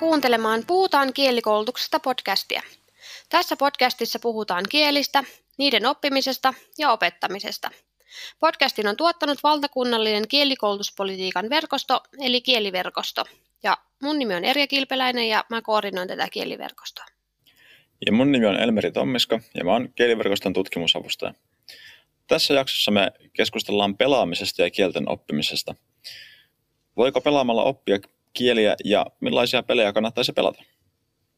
kuuntelemaan Puhutaan kielikoulutuksesta podcastia. Tässä podcastissa puhutaan kielistä, niiden oppimisesta ja opettamisesta. Podcastin on tuottanut valtakunnallinen kielikoulutuspolitiikan verkosto, eli kieliverkosto. Ja mun nimi on Erja Kilpeläinen ja mä koordinoin tätä kieliverkostoa. Ja mun nimi on Elmeri Tommiska ja mä oon kieliverkoston tutkimusavustaja. Tässä jaksossa me keskustellaan pelaamisesta ja kielten oppimisesta. Voiko pelaamalla oppia kieliä ja millaisia pelejä kannattaisi pelata?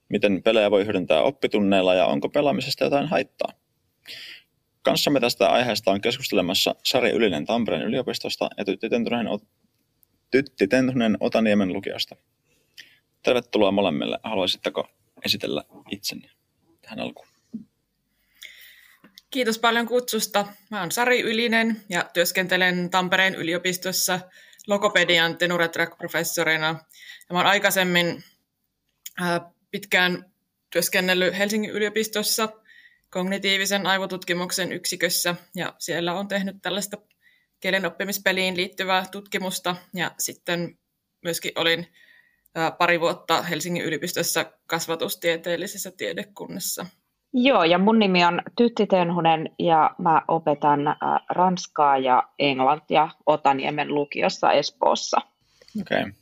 Miten pelejä voi hyödyntää oppitunneilla ja onko pelaamisesta jotain haittaa? Kanssamme tästä aiheesta on keskustelemassa Sari Ylinen Tampereen yliopistosta ja Tytti Tentunen, Tytti Tentunen Otaniemen lukiosta. Tervetuloa molemmille. Haluaisitteko esitellä itsenne tähän alkuun? Kiitos paljon kutsusta. Mä oon Sari Ylinen ja työskentelen Tampereen yliopistossa logopedian tenure professorina. Ja mä oon aikaisemmin pitkään työskennellyt Helsingin yliopistossa kognitiivisen aivotutkimuksen yksikössä ja siellä on tehnyt tällaista kielen oppimispeliin liittyvää tutkimusta ja sitten myöskin olin pari vuotta Helsingin yliopistossa kasvatustieteellisessä tiedekunnassa. Joo, ja mun nimi on Tytti Tenhunen ja mä opetan äh, ranskaa ja englantia Otaniemen lukiossa Espoossa. Okei. Okay.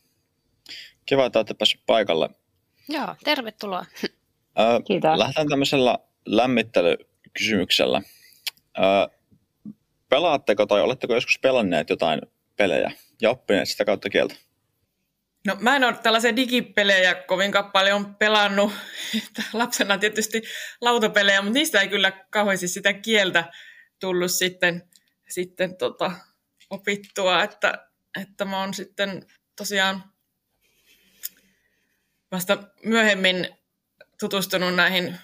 Kiva, että olette päässeet paikalle. Joo, tervetuloa. Äh, Kiitos. Lähdetään tämmöisellä lämmittelykysymyksellä. Äh, pelaatteko tai oletteko joskus pelanneet jotain pelejä ja oppineet sitä kautta kieltä? No mä en ole tällaisia digipelejä kovinkaan paljon pelannut. Lapsena tietysti lautapelejä, mutta niistä ei kyllä kauheasti sitä kieltä tullut sitten, sitten tota, opittua, että, että mä oon sitten tosiaan vasta myöhemmin tutustunut näihin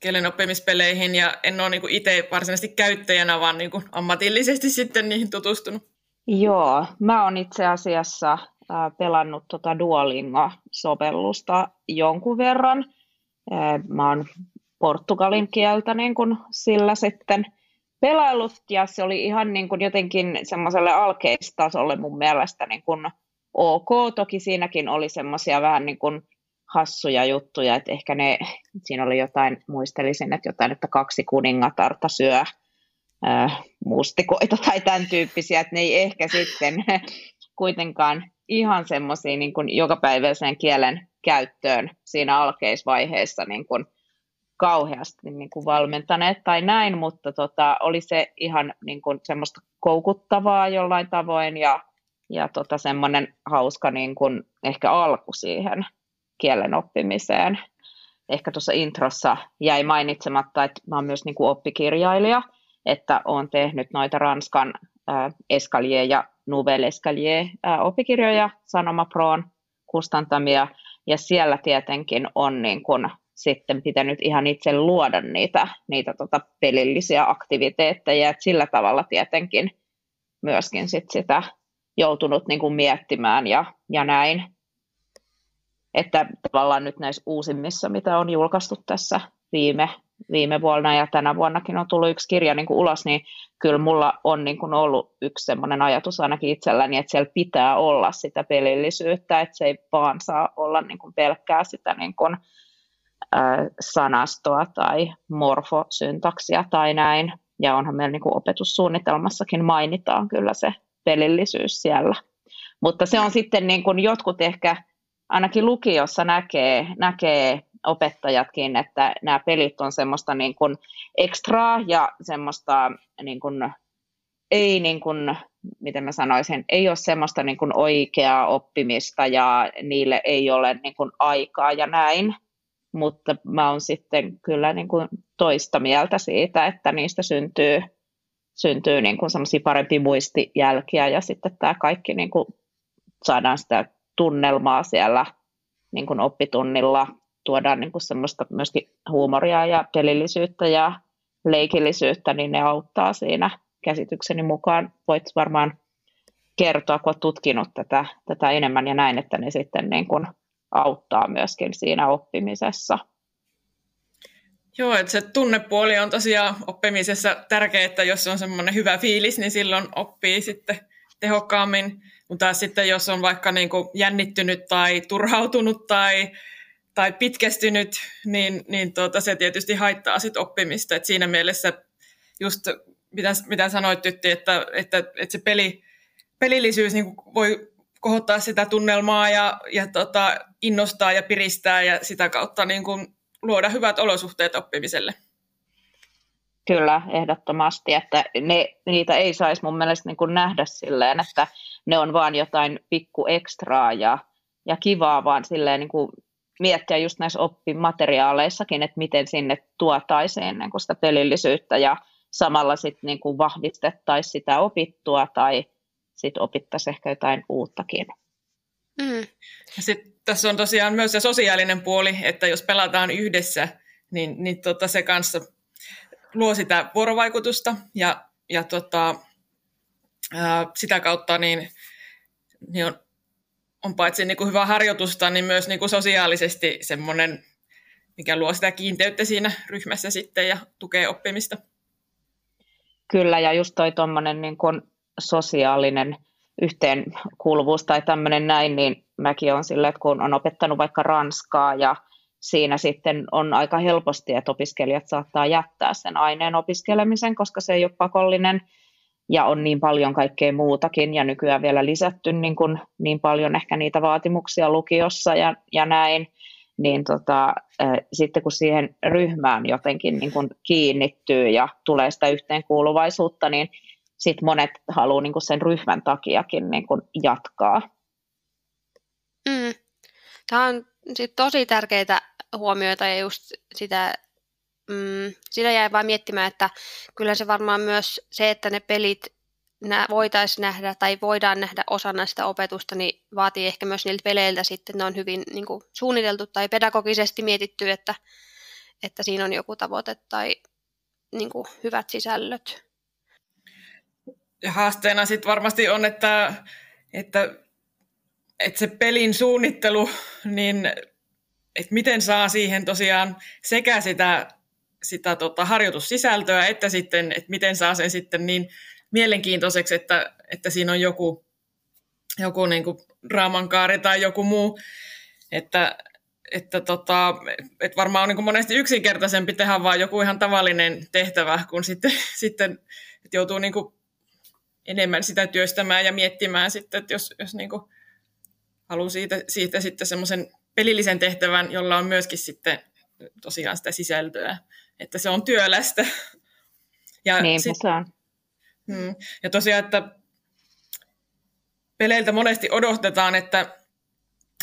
kielen oppimispeleihin ja en ole niin itse varsinaisesti käyttäjänä, vaan niin ammatillisesti sitten niihin tutustunut. Joo, mä oon itse asiassa pelannut tota Duolingo-sovellusta jonkun verran. Mä oon portugalin kieltä niin kun sillä sitten pelaillut ja se oli ihan niin kun jotenkin semmoiselle alkeistasolle mun mielestä niin kun ok. Toki siinäkin oli semmoisia vähän niin kun hassuja juttuja, että ehkä ne, siinä oli jotain, muistelisin, että jotain, että kaksi kuningatarta syö mustikoita tai tämän tyyppisiä, että ne ei ehkä sitten kuitenkaan ihan semmoisia niin kuin jokapäiväisen kielen käyttöön siinä alkeisvaiheessa niin kuin kauheasti niin kuin valmentaneet tai näin, mutta tota, oli se ihan niin kuin semmoista koukuttavaa jollain tavoin ja, ja tota, semmoinen hauska niin kuin ehkä alku siihen kielen oppimiseen. Ehkä tuossa introssa jäi mainitsematta, että mä oon myös niin kuin oppikirjailija, että olen tehnyt noita Ranskan äh, Escalier ja Nouvelle Escalier äh, oppikirjoja Sanoma Proon kustantamia, ja siellä tietenkin on niin kun sitten pitänyt ihan itse luoda niitä, niitä tota pelillisiä aktiviteetteja, että sillä tavalla tietenkin myöskin sit sitä joutunut niin kuin miettimään ja, ja näin. Että tavallaan nyt näissä uusimmissa, mitä on julkaistu tässä viime viime vuonna ja tänä vuonnakin on tullut yksi kirja niin kuin ulos, niin kyllä mulla on niin kuin ollut yksi semmoinen ajatus ainakin itselläni, että siellä pitää olla sitä pelillisyyttä, että se ei vaan saa olla niin kuin pelkkää sitä niin kuin, äh, sanastoa tai morfosyntaksia tai näin. Ja onhan meillä niin kuin opetussuunnitelmassakin mainitaan kyllä se pelillisyys siellä. Mutta se on sitten niin kuin jotkut ehkä ainakin lukiossa näkee, näkee opettajatkin, että nämä pelit on semmoista niin kuin ekstraa ja semmoista niin kuin, ei niin kuin, miten mä sanoisin, ei ole semmoista niin kuin oikeaa oppimista ja niille ei ole niin kuin aikaa ja näin, mutta mä oon sitten kyllä niin kuin toista mieltä siitä, että niistä syntyy, syntyy niin kuin semmoisia parempia muistijälkiä ja sitten tämä kaikki niin kuin saadaan sitä tunnelmaa siellä niin kuin oppitunnilla tuodaan niin kuin semmoista myöskin huumoria ja pelillisyyttä ja leikillisyyttä, niin ne auttaa siinä käsitykseni mukaan. Voit varmaan kertoa, kun olet tutkinut tätä, tätä enemmän ja näin, että ne sitten niin kuin auttaa myöskin siinä oppimisessa. Joo, että se tunnepuoli on tosiaan oppimisessa tärkeää, että jos on semmoinen hyvä fiilis, niin silloin oppii sitten tehokkaammin, mutta sitten jos on vaikka niin kuin jännittynyt tai turhautunut tai, tai pitkästynyt, niin, niin tuota, se tietysti haittaa sit oppimista. Et siinä mielessä just mitä, mitä sanoit Tytti, että, että, että se peli, pelillisyys niin voi kohottaa sitä tunnelmaa ja, ja tota, innostaa ja piristää ja sitä kautta niin kuin luoda hyvät olosuhteet oppimiselle. Kyllä, ehdottomasti, että ne, niitä ei saisi mun mielestä niin kuin nähdä silleen, että ne on vaan jotain pikku ekstraa ja, ja kivaa, vaan silleen niin kuin miettiä just näissä oppimateriaaleissakin, että miten sinne tuotaisiin niin kuin sitä pelillisyyttä ja samalla sitten niin kuin vahvistettaisiin sitä opittua tai sitten opittaisiin ehkä jotain uuttakin. Mm. Sitten tässä on tosiaan myös se sosiaalinen puoli, että jos pelataan yhdessä, niin, niin tota se kanssa luo sitä vuorovaikutusta ja, ja tota, ää, sitä kautta niin, niin on, on paitsi niin kuin hyvää harjoitusta, niin myös niin kuin sosiaalisesti semmoinen, mikä luo sitä kiinteyttä siinä ryhmässä sitten ja tukee oppimista. Kyllä, ja just toi tuommoinen niin kuin sosiaalinen yhteenkuuluvuus tai tämmöinen näin, niin mäkin on sillä, että kun on opettanut vaikka ranskaa ja siinä sitten on aika helposti, että opiskelijat saattaa jättää sen aineen opiskelemisen, koska se ei ole pakollinen ja on niin paljon kaikkea muutakin ja nykyään vielä lisätty niin, kuin, niin paljon ehkä niitä vaatimuksia lukiossa ja, ja näin, niin tota, äh, sitten kun siihen ryhmään jotenkin niin kuin kiinnittyy ja tulee sitä yhteenkuuluvaisuutta, niin sitten monet haluaa niin kuin sen ryhmän takiakin niin kuin jatkaa. Mm. Tämä on sit tosi tärkeitä huomioita ja just sitä, mm, sitä jäi vain miettimään, että kyllä se varmaan myös se, että ne pelit voitaisiin nähdä tai voidaan nähdä osana sitä opetusta, niin vaatii ehkä myös niiltä peleiltä sitten, ne on hyvin niin kuin, suunniteltu tai pedagogisesti mietitty, että, että siinä on joku tavoite tai niin kuin, hyvät sisällöt. Ja haasteena sitten varmasti on, että, että, että se pelin suunnittelu, niin että miten saa siihen tosiaan sekä sitä, sitä tota harjoitussisältöä, että sitten, että miten saa sen sitten niin mielenkiintoiseksi, että, että siinä on joku, joku niin kuin draamankaari tai joku muu, että, että, tota, että varmaan on niin kuin monesti yksinkertaisempi tehdä vaan joku ihan tavallinen tehtävä, kun sitten, sitten että joutuu niin kuin enemmän sitä työstämään ja miettimään sitten, että jos, jos niin kuin haluaa siitä, siitä sitten semmoisen pelillisen tehtävän, jolla on myöskin sitten tosiaan sitä sisältöä, että se on työlästä. Ja niin, sit, se on. Hmm, ja tosiaan, että peleiltä monesti odotetaan, että,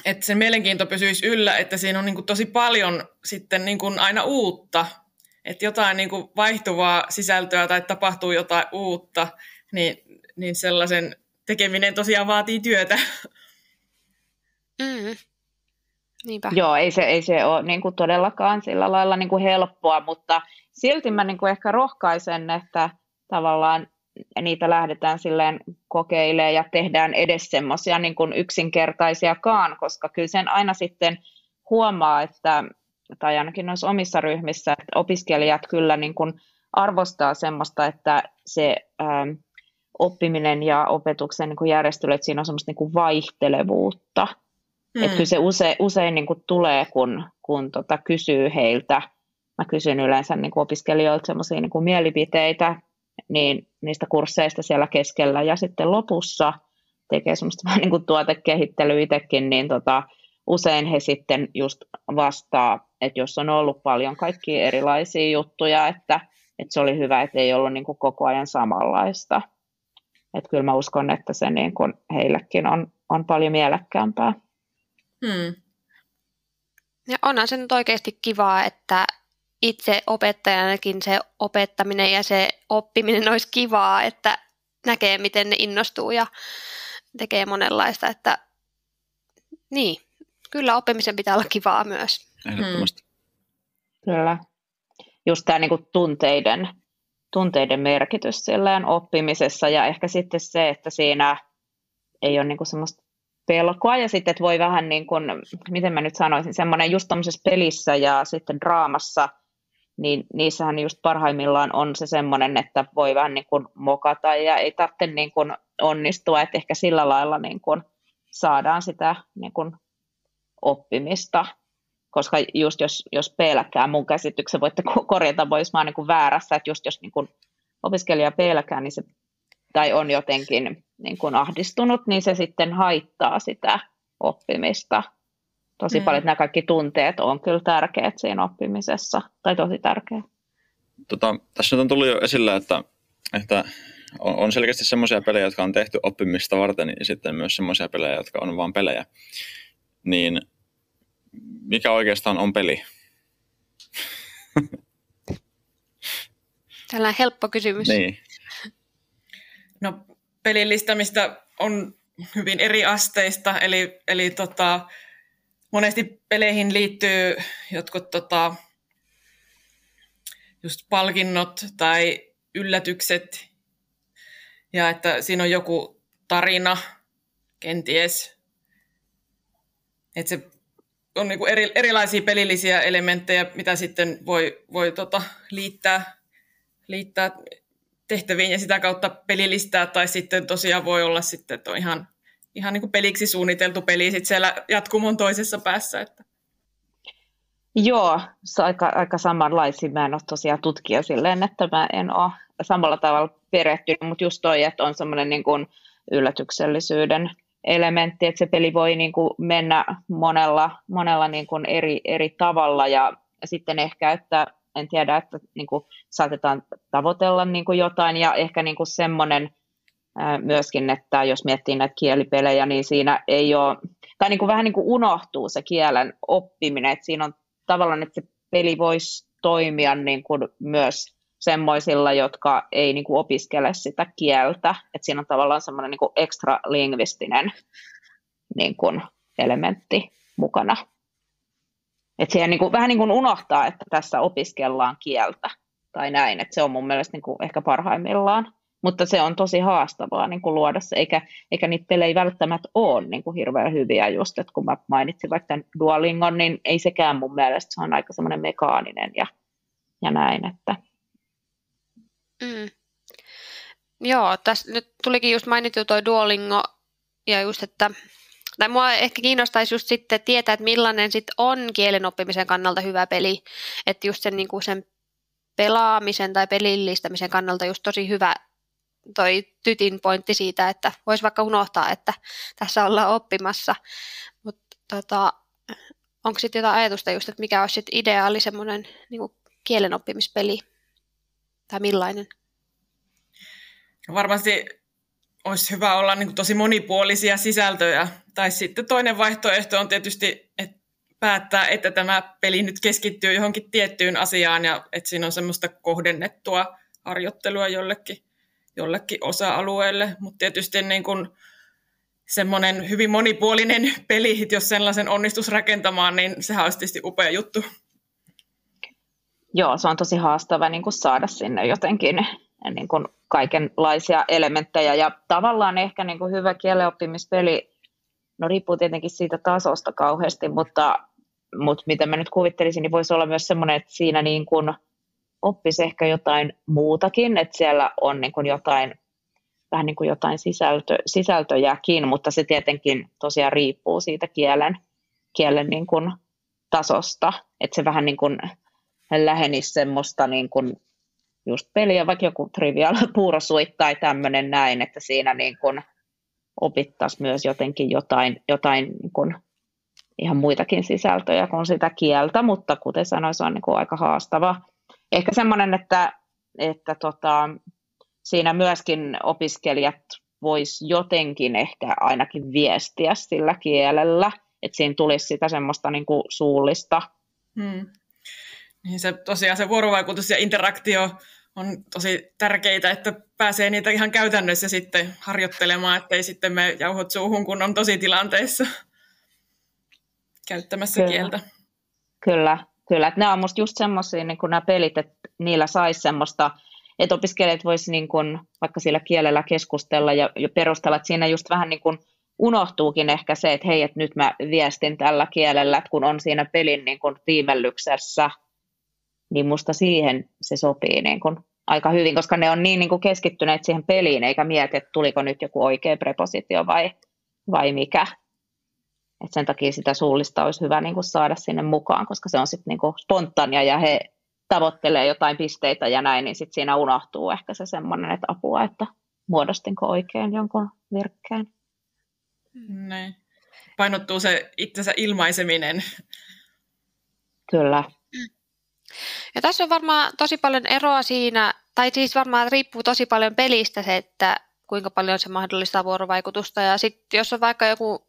että sen mielenkiinto pysyisi yllä, että siinä on niin kuin tosi paljon sitten niin kuin aina uutta, että jotain niin kuin vaihtuvaa sisältöä tai tapahtuu jotain uutta, niin, niin sellaisen tekeminen tosiaan vaatii työtä. Mm. Niinpä. Joo, ei se, ei se ole niin kuin todellakaan sillä lailla niin kuin helppoa, mutta silti mä niin kuin ehkä rohkaisen, että tavallaan niitä lähdetään silleen kokeilemaan ja tehdään edes semmoisia niin yksinkertaisiakaan, koska kyllä sen aina sitten huomaa, että, tai ainakin noissa omissa ryhmissä, että opiskelijat kyllä niin kuin arvostaa semmoista, että se ähm, oppiminen ja opetuksen niin järjestely, että siinä on semmoista niin kuin vaihtelevuutta. Mm. Että kyllä se usein, usein niin kuin tulee, kun, kun tota kysyy heiltä. Mä kysyn yleensä niin kuin opiskelijoilta semmoisia niin mielipiteitä niin niistä kursseista siellä keskellä ja sitten lopussa tekee semmoista vähän niin kuin tuotekehittelyä itsekin, niin tota, usein he sitten just vastaa, että jos on ollut paljon kaikkia erilaisia juttuja, että, että se oli hyvä, että ei ollut niin kuin koko ajan samanlaista. Että kyllä mä uskon, että se niin kuin heillekin on, on paljon mielekkäämpää. Hmm. Ja onhan se nyt oikeasti kivaa, että itse opettajanakin se opettaminen ja se oppiminen olisi kivaa, että näkee, miten ne innostuu ja tekee monenlaista, että niin, kyllä oppimisen pitää olla kivaa myös. Ehdottomasti. Hmm. Kyllä. Just tämä niin tunteiden, tunteiden merkitys silleen oppimisessa ja ehkä sitten se, että siinä ei ole niin semmoista pelkoa ja sitten, että voi vähän niin kuin, miten mä nyt sanoisin, semmoinen just pelissä ja sitten draamassa, niin niissähän just parhaimmillaan on se semmoinen, että voi vähän niin kuin mokata ja ei tarvitse niin kuin onnistua, että ehkä sillä lailla niin kuin saadaan sitä niin kuin oppimista, koska just jos, jos pelkää, mun käsityksen voitte korjata, voisi mä niin kuin väärässä, että just jos niin kuin opiskelija pelkää, niin se, tai on jotenkin niin kuin ahdistunut, niin se sitten haittaa sitä oppimista tosi mm. paljon. Nämä kaikki tunteet on kyllä tärkeät siinä oppimisessa, tai tosi tärkeät. Tota, tässä nyt on tullut jo esille, että, että on selkeästi semmoisia pelejä, jotka on tehty oppimista varten, ja sitten myös semmoisia pelejä, jotka on vain pelejä. Niin mikä oikeastaan on peli? Tällainen helppo kysymys. Niin. No pelillistämistä on hyvin eri asteista, eli, eli tota, monesti peleihin liittyy jotkut tota, just palkinnot tai yllätykset, ja että siinä on joku tarina kenties. Että se on niinku eri, erilaisia pelillisiä elementtejä, mitä sitten voi, voi tota, liittää, liittää tehtäviin ja sitä kautta pelillistää, tai sitten tosiaan voi olla sitten, että on ihan, ihan niin kuin peliksi suunniteltu peli sitten siellä jatkumon toisessa päässä. Että. Joo, se aika, aika samanlaisia. Mä en ole tosiaan tutkija silleen, että mä en ole samalla tavalla perehtynyt, mutta just toi, että on semmoinen niin kuin yllätyksellisyyden elementti, että se peli voi niin kuin mennä monella, monella niin kuin eri, eri tavalla ja sitten ehkä, että en tiedä, että niin kuin saatetaan tavoitella niin kuin jotain. Ja ehkä niin kuin semmoinen myöskin, että jos miettii näitä kielipelejä, niin siinä ei ole, tai niin kuin vähän niin kuin unohtuu se kielen oppiminen, että siinä on tavallaan, että se peli voisi toimia niin kuin myös semmoisilla, jotka ei niin kuin opiskele sitä kieltä, että siinä on tavallaan semmoinen niin ekstra lingvistinen niin kuin elementti mukana. Että siihen niin kuin, vähän niin kuin unohtaa, että tässä opiskellaan kieltä tai näin, että se on mun mielestä niin kuin ehkä parhaimmillaan. Mutta se on tosi haastavaa niin kuin luoda se, eikä, eikä niitä pelejä välttämättä ole niin kuin hirveän hyviä just, että kun mä mainitsin vaikka tämän Duolingon, niin ei sekään mun mielestä, se on aika semmoinen mekaaninen ja, ja näin, että Mm. Joo, tässä nyt tulikin just mainittu tuo Duolingo ja just, että tai mua ehkä kiinnostaisi just sitten tietää, että millainen sitten on kielen oppimisen kannalta hyvä peli, että just sen, niin kuin sen pelaamisen tai pelillistämisen kannalta just tosi hyvä toi tytin pointti siitä, että voisi vaikka unohtaa, että tässä ollaan oppimassa, mutta tota, onko sitten jotain ajatusta just, että mikä olisi sitten ideaali semmoinen niin kielen oppimispeli? tai millainen? No varmasti olisi hyvä olla niin kuin tosi monipuolisia sisältöjä. Tai sitten toinen vaihtoehto on tietysti että päättää, että tämä peli nyt keskittyy johonkin tiettyyn asiaan ja että siinä on semmoista kohdennettua harjoittelua jollekin, jollekin osa-alueelle. Mutta tietysti niin kuin semmoinen hyvin monipuolinen peli, jos sellaisen onnistus rakentamaan, niin sehän olisi tietysti upea juttu joo, se on tosi haastava niin kuin saada sinne jotenkin niin kuin kaikenlaisia elementtejä. Ja tavallaan ehkä niin kuin hyvä kielenoppimispeli, no riippuu tietenkin siitä tasosta kauheasti, mutta, mutta mitä mä nyt kuvittelisin, niin voisi olla myös semmoinen, että siinä niin kuin oppisi ehkä jotain muutakin, että siellä on niin kuin jotain, vähän niin kuin jotain sisältö, sisältöjäkin, mutta se tietenkin tosiaan riippuu siitä kielen, kielen niin kuin tasosta, että se vähän niin kuin lähenisi semmoista niin kuin just peliä, vaikka joku trivial puurosuit tai tämmöinen näin, että siinä niin kuin opittaisiin myös jotenkin jotain, jotain niin kuin ihan muitakin sisältöjä kuin sitä kieltä, mutta kuten sanoin, se on niin aika haastava. Ehkä semmoinen, että, että tota, siinä myöskin opiskelijat vois jotenkin ehkä ainakin viestiä sillä kielellä, että siinä tulisi sitä semmoista niin kuin suullista hmm niin se tosiaan se vuorovaikutus ja interaktio on tosi tärkeitä, että pääsee niitä ihan käytännössä sitten harjoittelemaan, ettei sitten me jauhot suuhun, kun on tosi tilanteessa käyttämässä kyllä. kieltä. Kyllä, kyllä. Että nämä on musta just semmoisia niin nämä pelit, että niillä saisi semmoista, että opiskelijat voisi niin kuin, vaikka sillä kielellä keskustella ja, ja perustella, että siinä just vähän niin kuin unohtuukin ehkä se, että hei, että nyt mä viestin tällä kielellä, että kun on siinä pelin niin kuin tiimellyksessä, niin musta siihen se sopii niin kuin aika hyvin, koska ne on niin, niin kuin keskittyneet siihen peliin, eikä mieti, että tuliko nyt joku oikea prepositio vai, vai mikä. Et sen takia sitä suullista olisi hyvä niin kuin saada sinne mukaan, koska se on sitten niin spontaania ja he tavoittelee jotain pisteitä ja näin, niin sitten siinä unohtuu ehkä se semmoinen, että apua, että muodostinko oikein jonkun virkkeen. Näin. Painottuu se itsensä ilmaiseminen. Kyllä. Ja tässä on varmaan tosi paljon eroa siinä, tai siis varmaan riippuu tosi paljon pelistä se, että kuinka paljon se mahdollistaa vuorovaikutusta. Ja sitten jos on vaikka joku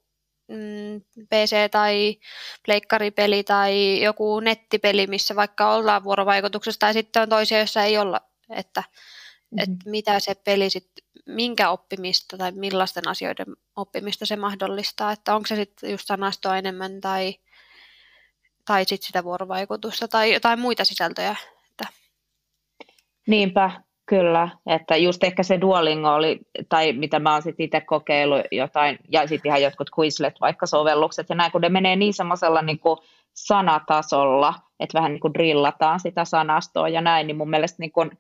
mm, PC- tai pleikkaripeli tai joku nettipeli, missä vaikka ollaan vuorovaikutuksessa, tai sitten on toisia, joissa ei olla, että, mm-hmm. että mitä se peli sitten, minkä oppimista tai millaisten asioiden oppimista se mahdollistaa, että onko se sitten just sanastoa enemmän tai, tai sitten sitä vuorovaikutusta tai jotain muita sisältöjä. Että... Niinpä, Kyllä, että just ehkä se Duolingo oli, tai mitä mä oon sitten itse kokeillut jotain, ja sitten ihan jotkut Quizlet, vaikka sovellukset ja näin, kun ne menee niin semmoisella niin sanatasolla, että vähän niin kuin drillataan sitä sanastoa ja näin, niin mun mielestä niin kuin,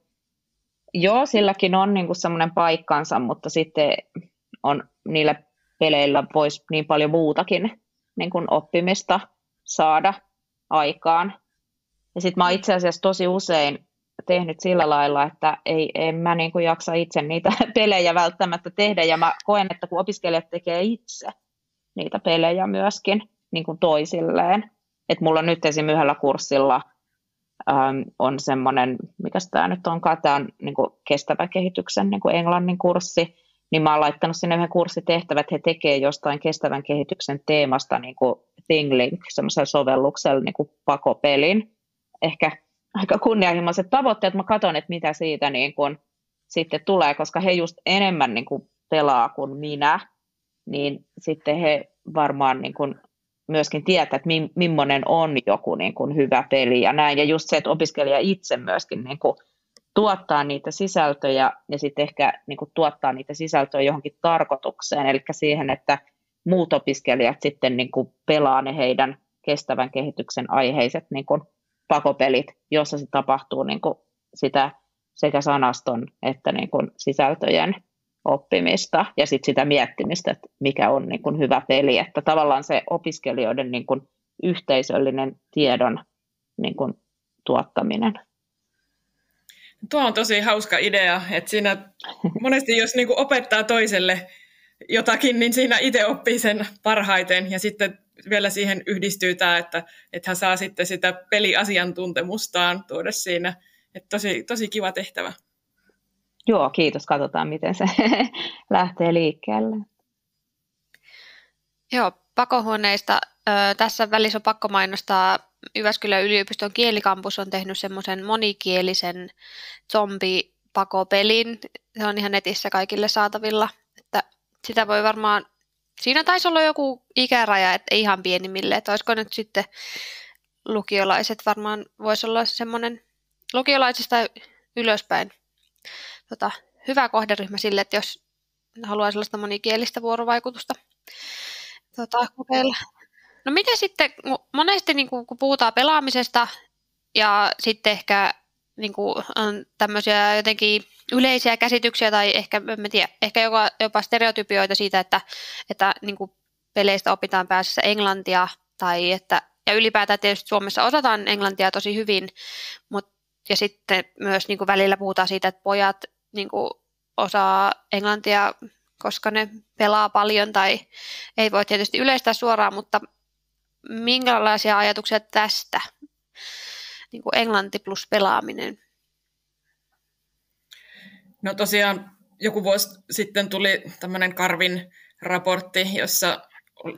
joo, silläkin on niin kuin semmoinen paikkansa, mutta sitten on niillä peleillä voisi niin paljon muutakin niin kuin oppimista saada aikaan. Ja sitten mä oon itse asiassa tosi usein tehnyt sillä lailla, että ei, en mä niin kuin jaksa itse niitä pelejä välttämättä tehdä, ja mä koen, että kun opiskelijat tekee itse niitä pelejä myöskin niin kuin toisilleen, että mulla nyt esim. yhdellä kurssilla äm, on semmoinen, mikä tämä nyt onkaan, tämä on niin kuin kestävä kehityksen niin kuin englannin kurssi, niin mä oon laittanut sinne yhden kurssitehtävät, he tekee jostain kestävän kehityksen teemasta niin kuin ThingLink, semmoisella sovelluksella niin kuin pakopelin, ehkä aika kunnianhimoiset tavoitteet. Mä katson, että mitä siitä niin kun sitten tulee, koska he just enemmän niin kuin pelaa kuin minä, niin sitten he varmaan niin kuin myöskin tietää, että mi, millainen on joku niin kuin hyvä peli ja näin. Ja just se, että opiskelija itse myöskin niin kuin tuottaa niitä sisältöjä ja sitten ehkä niin kuin tuottaa niitä sisältöjä johonkin tarkoitukseen, eli siihen, että muut opiskelijat sitten niin kuin pelaa ne heidän kestävän kehityksen aiheiset niin kuin pakopelit, jossa se tapahtuu niin kuin sitä sekä sanaston että niin kuin sisältöjen oppimista ja sit sitä miettimistä, että mikä on niin kuin hyvä peli. Että tavallaan se opiskelijoiden niin kuin yhteisöllinen tiedon niin kuin tuottaminen. Tuo on tosi hauska idea, että siinä monesti jos niin opettaa toiselle jotakin, niin siinä itse oppii sen parhaiten ja sitten vielä siihen yhdistyy tämä, että, että hän saa sitten sitä peliasiantuntemustaan tuoda siinä. Että tosi, tosi kiva tehtävä. Joo, kiitos. Katsotaan, miten se lähtee liikkeelle. Joo, pakohuoneista. Tässä välissä on pakko mainostaa Jyväskylän yliopiston kielikampus on tehnyt semmoisen monikielisen zombipakopelin. Se on ihan netissä kaikille saatavilla. Että sitä voi varmaan Siinä taisi olla joku ikäraja, että ei ihan pienimmille, että olisiko nyt sitten lukiolaiset varmaan voisi olla semmoinen lukiolaisista ylöspäin tota, hyvä kohderyhmä sille, että jos haluaa sellaista monikielistä vuorovaikutusta tota, kokeilla. No miten sitten, monesti niin kun puhutaan pelaamisesta ja sitten ehkä niin kuin, on tämmöisiä jotenkin yleisiä käsityksiä tai ehkä, en tiedä, ehkä jopa, jopa stereotypioita siitä, että, että niin kuin peleistä opitaan päässä englantia tai että, ja ylipäätään tietysti Suomessa osataan englantia tosi hyvin, mutta ja sitten myös niin kuin välillä puhutaan siitä, että pojat niin kuin osaa englantia, koska ne pelaa paljon tai ei voi tietysti yleistää suoraan, mutta minkälaisia ajatuksia tästä niin kuin englanti plus pelaaminen? No tosiaan joku vuosi sitten tuli tämmöinen Karvin raportti, jossa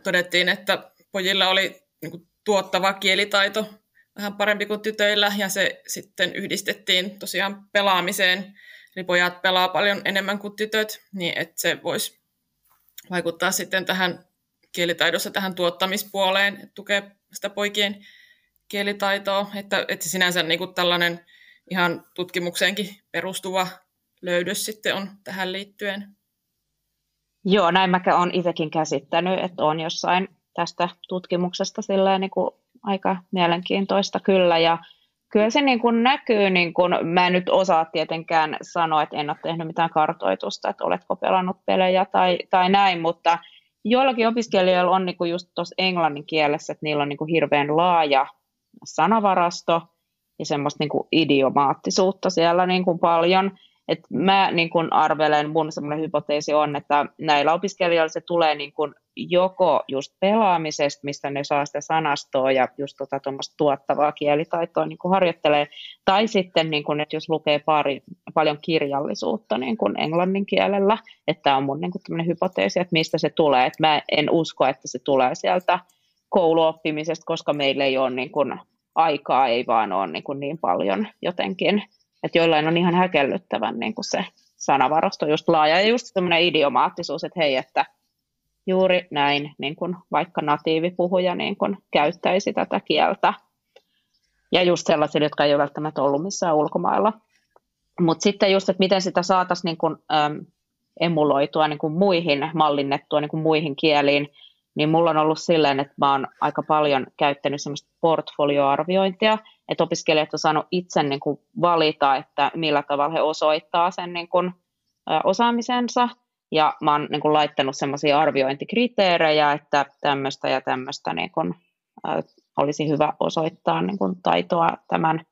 todettiin, että pojilla oli niin tuottava kielitaito vähän parempi kuin tytöillä, ja se sitten yhdistettiin tosiaan pelaamiseen. Eli pojat pelaa paljon enemmän kuin tytöt, niin että se voisi vaikuttaa sitten tähän kielitaidossa tähän tuottamispuoleen, että tukee sitä poikien kielitaitoa, että, että sinänsä niin kuin tällainen ihan tutkimukseenkin perustuva löydös sitten on tähän liittyen. Joo, näin mä olen itsekin käsittänyt, että on jossain tästä tutkimuksesta silleen niin kuin aika mielenkiintoista kyllä, ja Kyllä se niin kuin näkyy, niin kuin, mä en nyt osaa tietenkään sanoa, että en ole tehnyt mitään kartoitusta, että oletko pelannut pelejä tai, tai näin, mutta joillakin opiskelijoilla on niin kuin just tuossa englannin kielessä, että niillä on niin kuin hirveän laaja sanavarasto ja semmoista niin kuin idiomaattisuutta siellä niin kuin paljon, et mä niin kun arvelen, mun semmoinen hypoteesi on, että näillä opiskelijoilla se tulee niin kun joko just pelaamisesta, mistä ne saa sitä sanastoa ja just tota tuottavaa kielitaitoa niin harjoittelee, tai sitten, niin kun, että jos lukee pari, paljon kirjallisuutta niin kun englannin kielellä, että tämä on mun niin kun hypoteesi, että mistä se tulee. Et mä en usko, että se tulee sieltä kouluoppimisesta, koska meillä ei ole niin kun, aikaa, ei vaan ole niin, niin paljon jotenkin että joillain on ihan häkellyttävän niin kuin se sanavarasto just laaja ja just semmoinen idiomaattisuus, että hei, että juuri näin, niin kuin vaikka natiivipuhuja niin kuin käyttäisi tätä kieltä. Ja just sellaisille, jotka ei ole välttämättä ollut missään ulkomailla. Mutta sitten just, että miten sitä saataisiin niin kuin, äm, emuloitua niin kuin muihin, mallinnettua niin kuin muihin kieliin, niin mulla on ollut silleen, että mä oon aika paljon käyttänyt semmoista portfolioarviointia, että opiskelijat on saanut itse niin kuin valita, että millä tavalla he osoittaa sen niin kuin, osaamisensa, ja mä oon niin kuin, laittanut semmoisia arviointikriteerejä, että tämmöistä ja tämmöistä niin kuin, olisi hyvä osoittaa niin kuin, taitoa tämän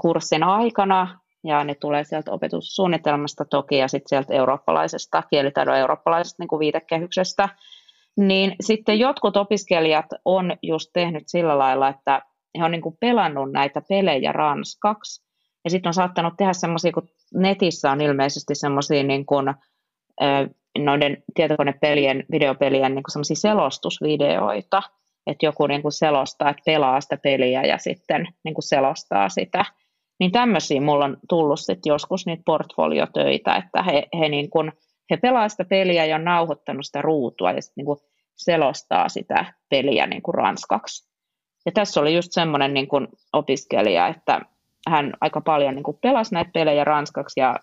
kurssin aikana, ja ne tulee sieltä opetussuunnitelmasta toki, ja sitten sieltä eurooppalaisesta, kielitaidon eurooppalaisesta niin kuin viitekehyksestä, niin sitten jotkut opiskelijat on just tehnyt sillä lailla, että he on niin kuin pelannut näitä pelejä ranskaksi, ja sitten on saattanut tehdä semmoisia, kun netissä on ilmeisesti semmoisia niin kuin, noiden tietokonepelien, videopelien niin semmoisia selostusvideoita, että joku niin kuin selostaa, että pelaa sitä peliä ja sitten niin kuin selostaa sitä. Niin tämmöisiä mulla on tullut sitten joskus niitä portfoliotöitä, että he, he, niin kuin, he pelaa sitä peliä ja on nauhoittanut sitä ruutua ja sitten niin kuin selostaa sitä peliä niin kuin ranskaksi. Ja tässä oli just semmoinen niin kuin opiskelija, että hän aika paljon niin kuin pelasi näitä pelejä ranskaksi ja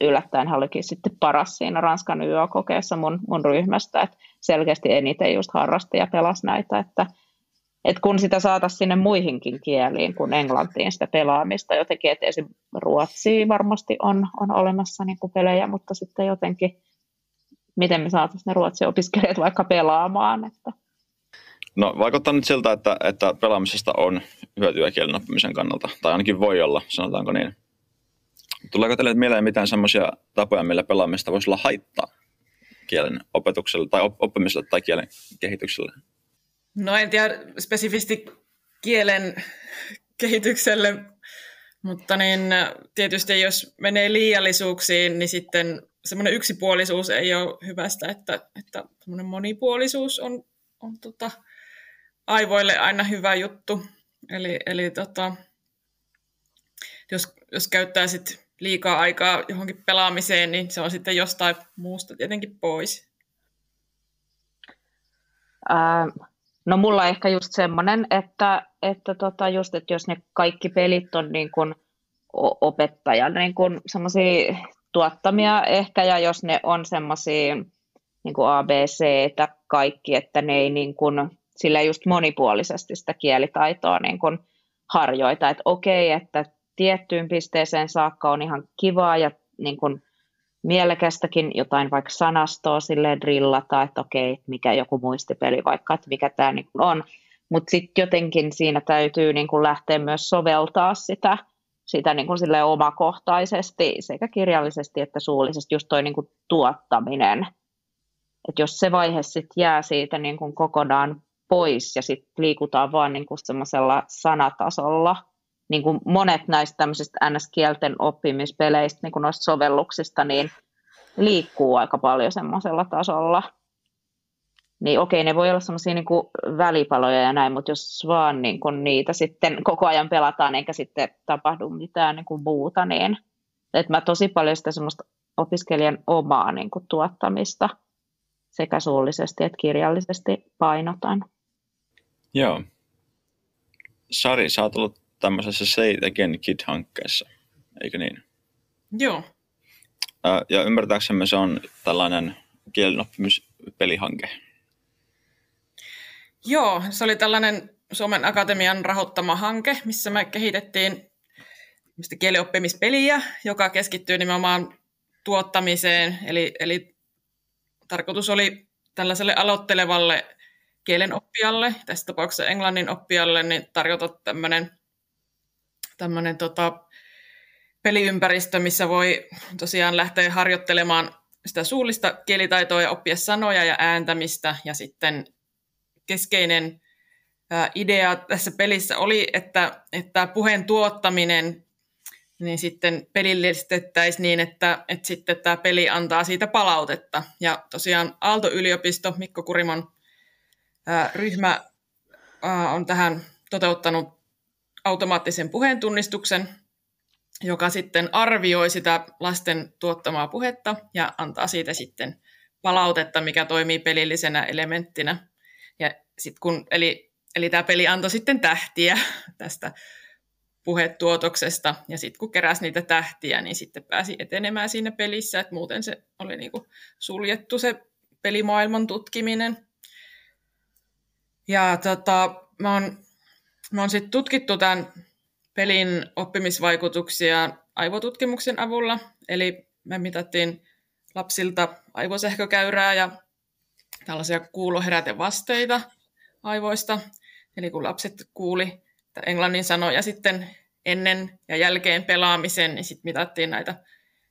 yllättäen hän olikin sitten paras siinä Ranskan YÖ-kokeessa mun, mun ryhmästä, että selkeästi eniten just harrasti ja pelasi näitä, että, että kun sitä saataisiin sinne muihinkin kieliin kuin englantiin sitä pelaamista jotenkin, että esim. ruotsia varmasti on, on olemassa niin kuin pelejä, mutta sitten jotenkin miten me saataisiin ne ruotsin opiskelijat vaikka pelaamaan, että No vaikuttaa nyt siltä, että, että pelaamisesta on hyötyä kielen oppimisen kannalta, tai ainakin voi olla, sanotaanko niin. Tuleeko teille mieleen mitään semmoisia tapoja, millä pelaamista voisi olla haittaa kielen opetukselle tai oppimiselle tai kielen kehitykselle? No en tiedä spesifisti kielen kehitykselle, mutta niin tietysti jos menee liiallisuuksiin, niin sitten semmoinen yksipuolisuus ei ole hyvästä, että, että monipuolisuus on, on tota, aivoille aina hyvä juttu. Eli, eli tota, jos, jos käyttää sit liikaa aikaa johonkin pelaamiseen, niin se on sitten jostain muusta tietenkin pois. Ää, no mulla ehkä just semmoinen, että, että, tota just, että jos ne kaikki pelit on niin kuin opettajan niin kuin tuottamia ehkä, ja jos ne on semmoisia niin kuin ABC, että kaikki, että ne ei niin kuin sillä just monipuolisesti sitä kielitaitoa niin kuin harjoita, että okei, että tiettyyn pisteeseen saakka on ihan kivaa ja niin kuin mielekästäkin jotain vaikka sanastoa sille drillata, että okei, mikä joku muistipeli vaikka, että mikä tämä niin on, mutta sitten jotenkin siinä täytyy niin kuin lähteä myös soveltaa sitä, sitä niin kuin sille omakohtaisesti sekä kirjallisesti että suullisesti, just toi niin kuin tuottaminen. että jos se vaihe sitten jää siitä niin kuin kokonaan pois ja sitten liikutaan vaan niin kuin semmoisella sanatasolla. Niin kuin monet näistä tämmöisistä NS-kielten oppimispeleistä, niin kuin noista sovelluksista, niin liikkuu aika paljon semmoisella tasolla. Niin okei, ne voi olla semmoisia niin välipaloja ja näin, mutta jos vaan niin kuin niitä sitten koko ajan pelataan eikä sitten tapahdu mitään niin kuin muuta, niin että mä tosi paljon sitä semmoista opiskelijan omaa niin kuin tuottamista sekä suullisesti että kirjallisesti painotan. Joo. Sari, sä oot ollut tämmöisessä Say It Again Kid-hankkeessa, eikö niin? Joo. Ja ymmärtääksemme se on tällainen kielenoppimispelihanke. Joo, se oli tällainen Suomen Akatemian rahoittama hanke, missä me kehitettiin kielioppimispeliä, joka keskittyy nimenomaan tuottamiseen. Eli, eli tarkoitus oli tällaiselle aloittelevalle kielen oppijalle, tässä tapauksessa englannin oppijalle, niin tarjota tämmöinen, tämmöinen tota, peliympäristö, missä voi tosiaan lähteä harjoittelemaan sitä suullista kielitaitoa ja oppia sanoja ja ääntämistä. Ja sitten keskeinen idea tässä pelissä oli, että, että puheen tuottaminen niin sitten pelillistettäisiin niin, että, että sitten tämä peli antaa siitä palautetta. Ja tosiaan Aalto-yliopisto, Mikko Kurimon ää, ryhmä ää, on tähän toteuttanut automaattisen puheentunnistuksen, joka sitten arvioi sitä lasten tuottamaa puhetta ja antaa siitä sitten palautetta, mikä toimii pelillisenä elementtinä. Ja sit kun, eli, eli tämä peli antoi sitten tähtiä tästä puhetuotoksesta, ja sitten kun keräsi niitä tähtiä, niin sitten pääsi etenemään siinä pelissä, että muuten se oli niinku suljettu se pelimaailman tutkiminen. Ja tota, mä oon, mä oon sitten tutkittu tämän pelin oppimisvaikutuksia aivotutkimuksen avulla, eli me mitattiin lapsilta aivosähkökäyrää ja tällaisia kuuloherätevasteita aivoista. Eli kun lapset kuuli englannin sanoja sitten ennen ja jälkeen pelaamisen, niin sitten mitattiin näitä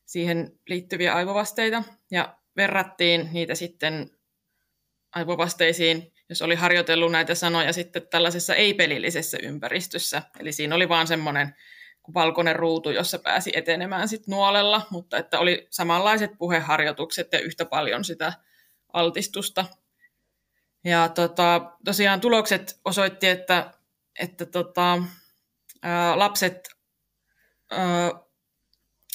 siihen liittyviä aivovasteita ja verrattiin niitä sitten aivovasteisiin, jos oli harjoitellut näitä sanoja sitten tällaisessa ei-pelillisessä ympäristössä. Eli siinä oli vaan semmoinen valkoinen ruutu, jossa pääsi etenemään sitten nuolella, mutta että oli samanlaiset puheharjoitukset ja yhtä paljon sitä altistusta. Ja tota, tosiaan tulokset osoitti, että että tota, ää, lapset ää,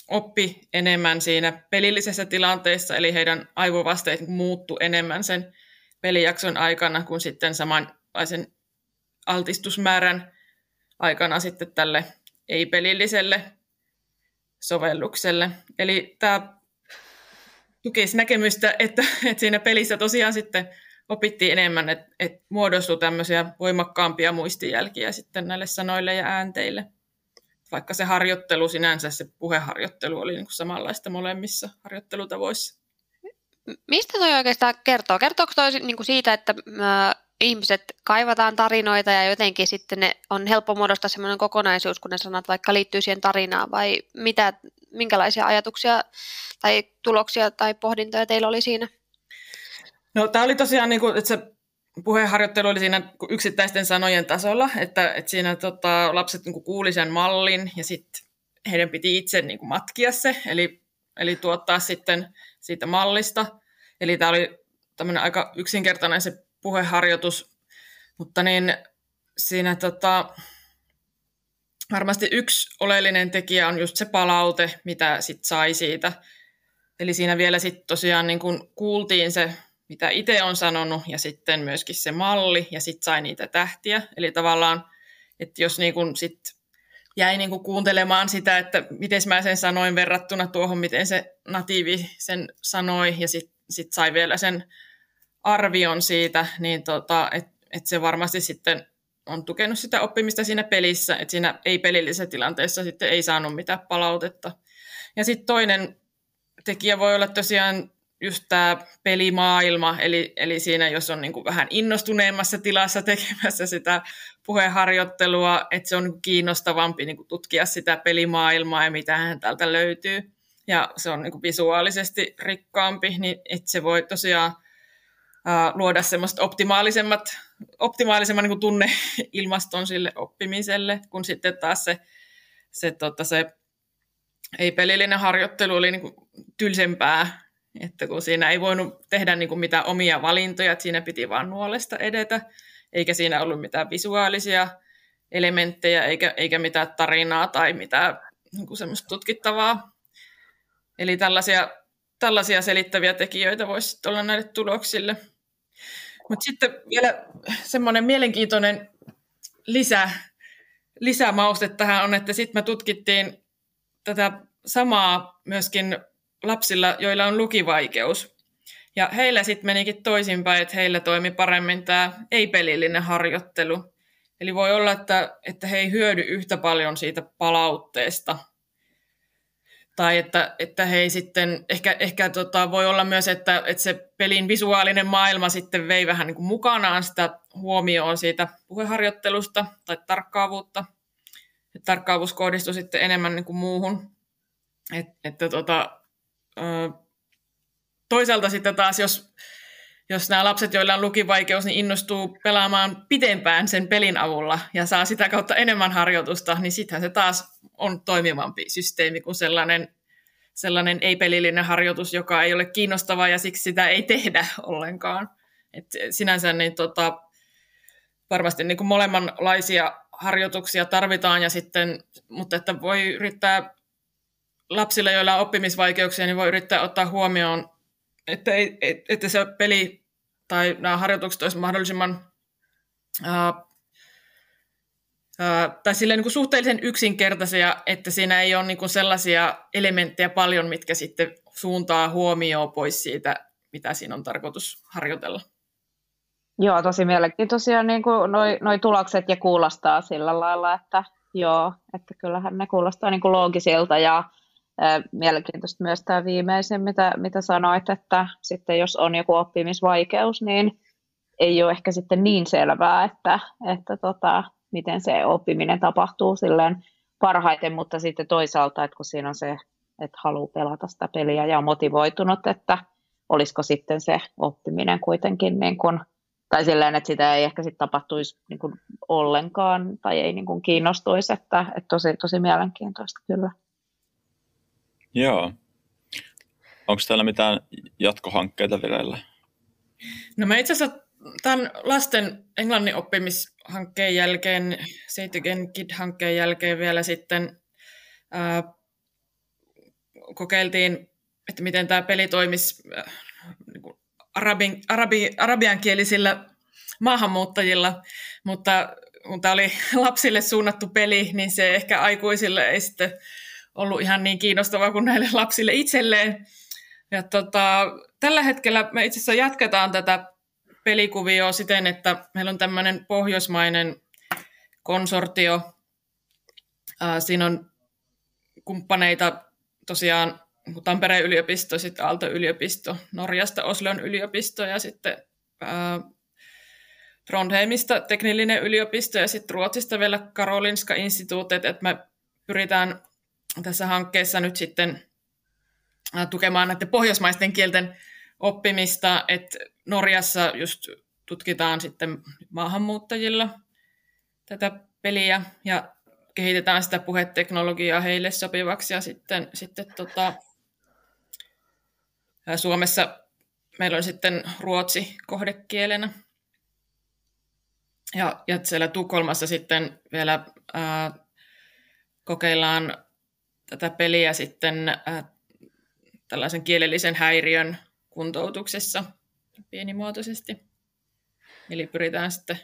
oppi enemmän siinä pelillisessä tilanteessa, eli heidän aivovasteet muuttu enemmän sen pelijakson aikana kuin sitten samanlaisen altistusmäärän aikana sitten tälle ei-pelilliselle sovellukselle. Eli tämä tukisi näkemystä, että, että siinä pelissä tosiaan sitten opittiin enemmän, että, että muodostui tämmöisiä voimakkaampia muistijälkiä sitten näille sanoille ja äänteille. Vaikka se harjoittelu sinänsä, se puheharjoittelu oli niin kuin samanlaista molemmissa harjoittelutavoissa. Mistä toi oikeastaan kertoo? Kertooko toi niin kuin siitä, että äh, ihmiset kaivataan tarinoita ja jotenkin sitten ne on helppo muodostaa sellainen kokonaisuus, kun ne sanat vaikka liittyy siihen tarinaan, vai mitä, minkälaisia ajatuksia tai tuloksia tai pohdintoja teillä oli siinä? No tämä oli tosiaan, niin kuin, että se puheenharjoittelu oli siinä yksittäisten sanojen tasolla, että, että siinä tota, lapset niin kuuli sen mallin ja sitten heidän piti itse niin kuin matkia se, eli, eli tuottaa sitten siitä mallista. Eli tämä oli tämmöinen aika yksinkertainen se puheharjoitus, mutta niin siinä tota, varmasti yksi oleellinen tekijä on just se palaute, mitä sit sai siitä. Eli siinä vielä sitten tosiaan niin kun kuultiin se mitä itse on sanonut, ja sitten myöskin se malli, ja sitten sai niitä tähtiä. Eli tavallaan, että jos niin kun sit jäi niin kun kuuntelemaan sitä, että miten mä sen sanoin verrattuna tuohon, miten se natiivi sen sanoi, ja sitten sit sai vielä sen arvion siitä, niin tota, että et se varmasti sitten on tukenut sitä oppimista siinä pelissä, että siinä ei-pelillisessä tilanteessa sitten ei saanut mitään palautetta. Ja sitten toinen tekijä voi olla tosiaan just tämä pelimaailma, eli, eli siinä jos on niin kuin vähän innostuneemmassa tilassa tekemässä sitä puheharjoittelua, että se on kiinnostavampi niin kuin tutkia sitä pelimaailmaa ja mitä hän täältä löytyy. Ja se on niin kuin visuaalisesti rikkaampi, niin että se voi tosiaan ää, luoda semmoista optimaalisemmat, optimaalisemman niin kuin tunneilmaston sille oppimiselle, kun sitten taas se, se, tota, se ei-pelillinen harjoittelu oli niin kuin tylsempää että kun siinä ei voinut tehdä niin kuin mitään omia valintoja, että siinä piti vaan nuolesta edetä, eikä siinä ollut mitään visuaalisia elementtejä, eikä, eikä mitään tarinaa tai mitään niin kuin semmoista tutkittavaa. Eli tällaisia, tällaisia selittäviä tekijöitä voisi olla näille tuloksille. Mutta sitten vielä semmoinen mielenkiintoinen lisä, lisämauste tähän on, että sitten me tutkittiin tätä samaa myöskin lapsilla, joilla on lukivaikeus. Ja heillä sitten menikin toisinpäin, että heillä toimi paremmin tämä ei-pelillinen harjoittelu. Eli voi olla, että, että he ei hyödy yhtä paljon siitä palautteesta. Tai että, että he ei sitten, ehkä, ehkä tota, voi olla myös, että, että se pelin visuaalinen maailma sitten vei vähän niin kuin mukanaan sitä huomioon siitä puheharjoittelusta tai tarkkaavuutta. Että tarkkaavuus kohdistui sitten enemmän niin kuin muuhun. Et, että tota, toisaalta sitten taas, jos jos nämä lapset, joilla on lukivaikeus, niin innostuu pelaamaan pitempään sen pelin avulla ja saa sitä kautta enemmän harjoitusta, niin sittenhän se taas on toimivampi systeemi kuin sellainen, sellainen ei-pelillinen harjoitus, joka ei ole kiinnostava ja siksi sitä ei tehdä ollenkaan. Et sinänsä niin tota, varmasti niin kuin molemmanlaisia harjoituksia tarvitaan, ja sitten, mutta että voi yrittää lapsille, joilla on oppimisvaikeuksia, niin voi yrittää ottaa huomioon että, ei, että se peli tai nämä harjoitukset olisivat mahdollisimman tai silleen niin suhteellisen yksinkertaisia, että siinä ei ole niin sellaisia elementtejä paljon, mitkä sitten suuntaa huomioon pois siitä, mitä siinä on tarkoitus harjoitella. Joo, tosi mielenkiintoisia niin kuin noi, noi tulokset ja kuulostaa sillä lailla, että joo, että kyllähän ne kuulostaa niin kuin loogisilta ja Mielenkiintoista myös tämä viimeisin, mitä, mitä sanoit, että sitten jos on joku oppimisvaikeus, niin ei ole ehkä sitten niin selvää, että, että tota, miten se oppiminen tapahtuu silleen parhaiten, mutta sitten toisaalta, että kun siinä on se, että haluaa pelata sitä peliä ja on motivoitunut, että olisiko sitten se oppiminen kuitenkin niin kuin, tai silleen, että sitä ei ehkä sitten tapahtuisi niin kuin ollenkaan tai ei niin kuin kiinnostuisi, että, että tosi, tosi mielenkiintoista kyllä. Joo. Onko täällä mitään jatkohankkeita vireillä? No mä itse asiassa tämän lasten englannin oppimishankkeen jälkeen, Again Kid-hankkeen jälkeen vielä sitten ää, kokeiltiin, että miten tämä peli toimisi äh, niin arabin, arabi, arabiankielisillä maahanmuuttajilla, mutta kun tämä oli lapsille suunnattu peli, niin se ehkä aikuisille ei sitten ollut ihan niin kiinnostavaa kuin näille lapsille itselleen. Ja tota, tällä hetkellä me itse asiassa jatketaan tätä pelikuvioa siten, että meillä on tämmöinen pohjoismainen konsortio. siinä on kumppaneita tosiaan Tampereen yliopisto, sitten Aalto-yliopisto, Norjasta Oslon yliopisto ja sitten ää, Trondheimista teknillinen yliopisto ja sitten Ruotsista vielä Karolinska instituutit, että me pyritään tässä hankkeessa nyt sitten tukemaan näiden pohjoismaisten kielten oppimista, että Norjassa just tutkitaan sitten maahanmuuttajilla tätä peliä ja kehitetään sitä puheteknologiaa heille sopivaksi ja sitten, sitten tota, Suomessa meillä on sitten ruotsi kohdekielenä. Ja, ja siellä Tukholmassa sitten vielä ää, kokeillaan tätä peliä sitten äh, tällaisen kielellisen häiriön kuntoutuksessa pienimuotoisesti. Eli pyritään sitten,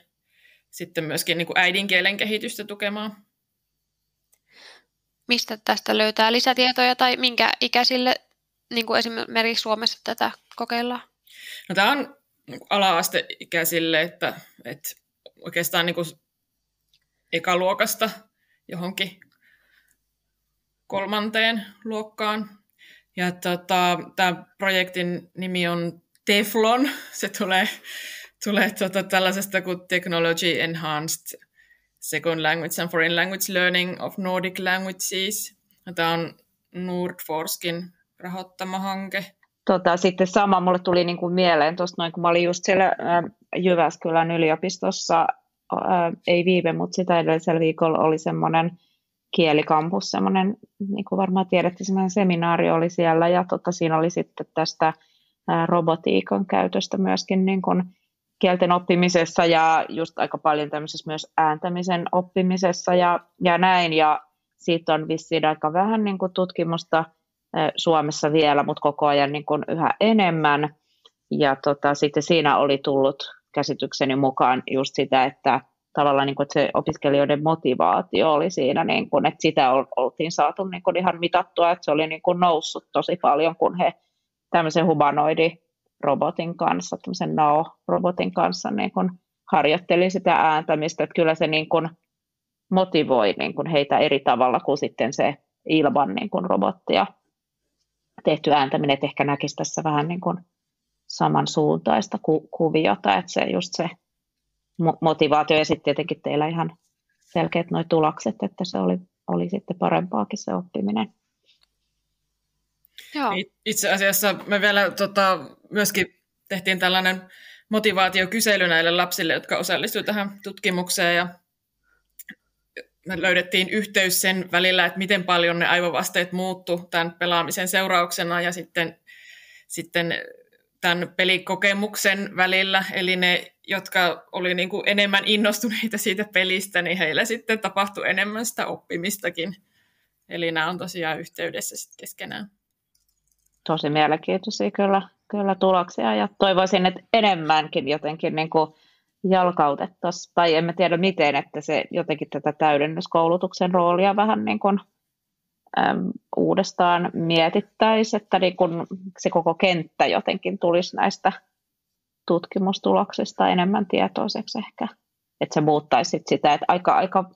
sitten myöskin niin kuin äidinkielen kehitystä tukemaan. Mistä tästä löytää lisätietoja tai minkä ikäisille niin kuin esimerkiksi Suomessa tätä kokeillaan? No, tämä on niin ala-asteikäisille, että, että oikeastaan niin kuin ekaluokasta johonkin kolmanteen luokkaan. Ja tota, tämä projektin nimi on Teflon. Se tulee, tulee tota, tällaisesta kuin Technology Enhanced Second Language and Foreign Language Learning of Nordic Languages. Tämä on Nordforskin rahoittama hanke. Tota, sitten sama mulle tuli niin kuin mieleen tuosta noin, kun mä olin just siellä Jyväskylän yliopistossa, ei viime, mutta sitä edellisellä viikolla oli semmoinen kielikampus, semmoinen, niin kuin varmaan tiedätte, semmoinen seminaari oli siellä ja tota, siinä oli sitten tästä robotiikan käytöstä myöskin niin kuin kielten oppimisessa ja just aika paljon tämmöisessä myös ääntämisen oppimisessa ja, ja näin. Ja siitä on vissiin aika vähän niin kuin tutkimusta Suomessa vielä, mutta koko ajan niin kuin yhä enemmän. Ja tota, sitten siinä oli tullut käsitykseni mukaan just sitä, että tavallaan niin kuin, että se opiskelijoiden motivaatio oli siinä, niin kuin, että sitä oltiin saatu niin kuin ihan mitattua, että se oli niin kuin noussut tosi paljon, kun he tämmöisen humanoidi robotin kanssa, tämmöisen NAO-robotin kanssa niin kuin harjoittelin sitä ääntämistä, että kyllä se niin kuin motivoi niin kuin heitä eri tavalla kuin sitten se ilman niin kuin robottia tehty ääntäminen, että ehkä näkisi tässä vähän niin kuin samansuuntaista ku- kuviota, että se just se motivaatio ja sitten tietenkin teillä ihan selkeät nuo tulokset, että se oli, oli sitten parempaakin se oppiminen. Joo. Itse asiassa me vielä tota, myöskin tehtiin tällainen motivaatiokysely näille lapsille, jotka osallistuivat tähän tutkimukseen ja me löydettiin yhteys sen välillä, että miten paljon ne aivovasteet muuttu tämän pelaamisen seurauksena ja sitten, sitten tämän pelikokemuksen välillä, eli ne, jotka oli niin kuin enemmän innostuneita siitä pelistä, niin heillä sitten tapahtui enemmän sitä oppimistakin. Eli nämä on tosiaan yhteydessä sitten keskenään. Tosi mielenkiintoisia kyllä, kyllä tuloksia ja toivoisin, että enemmänkin jotenkin niin kuin jalkautettaisiin, tai emme tiedä miten, että se jotenkin tätä täydennyskoulutuksen roolia vähän niin kuin, äm, uudestaan mietittäisiin, että niin kuin se koko kenttä jotenkin tulisi näistä tutkimustuloksista enemmän tietoiseksi ehkä. Että se muuttaisi sitä, että aika, aika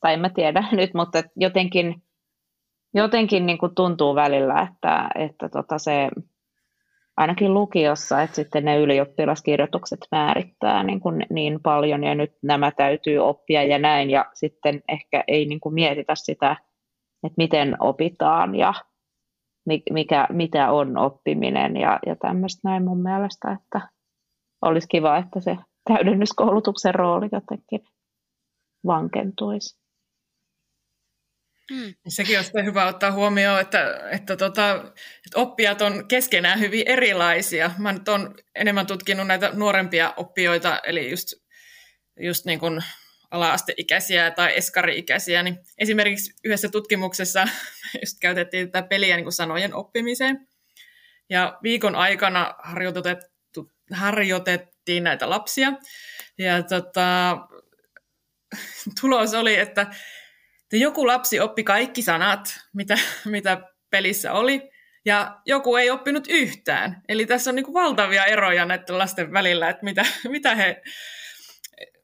tai en mä tiedä nyt, mutta jotenkin, jotenkin niin kuin tuntuu välillä, että, että tota se ainakin lukiossa, että sitten ne ylioppilaskirjoitukset määrittää niin, kuin niin paljon ja nyt nämä täytyy oppia ja näin ja sitten ehkä ei niin kuin mietitä sitä, että miten opitaan ja mikä, mitä on oppiminen ja, ja tämmöistä näin mun mielestä, että olisi kiva, että se täydennyskoulutuksen rooli jotenkin vankentuisi. Mm. Sekin on hyvä ottaa huomioon, että, että, tota, että oppijat on keskenään hyvin erilaisia. Mä nyt olen enemmän tutkinut näitä nuorempia oppijoita, eli just, just niin kuin ala-asteikäisiä tai eskari-ikäisiä. Niin esimerkiksi yhdessä tutkimuksessa just käytettiin tätä peliä niin kuin sanojen oppimiseen. Ja viikon aikana harjoitettu, harjoitettiin näitä lapsia. Ja tota, tulos oli, että että joku lapsi oppi kaikki sanat, mitä, mitä pelissä oli, ja joku ei oppinut yhtään. Eli tässä on niin valtavia eroja näiden lasten välillä, että mitä, mitä, he,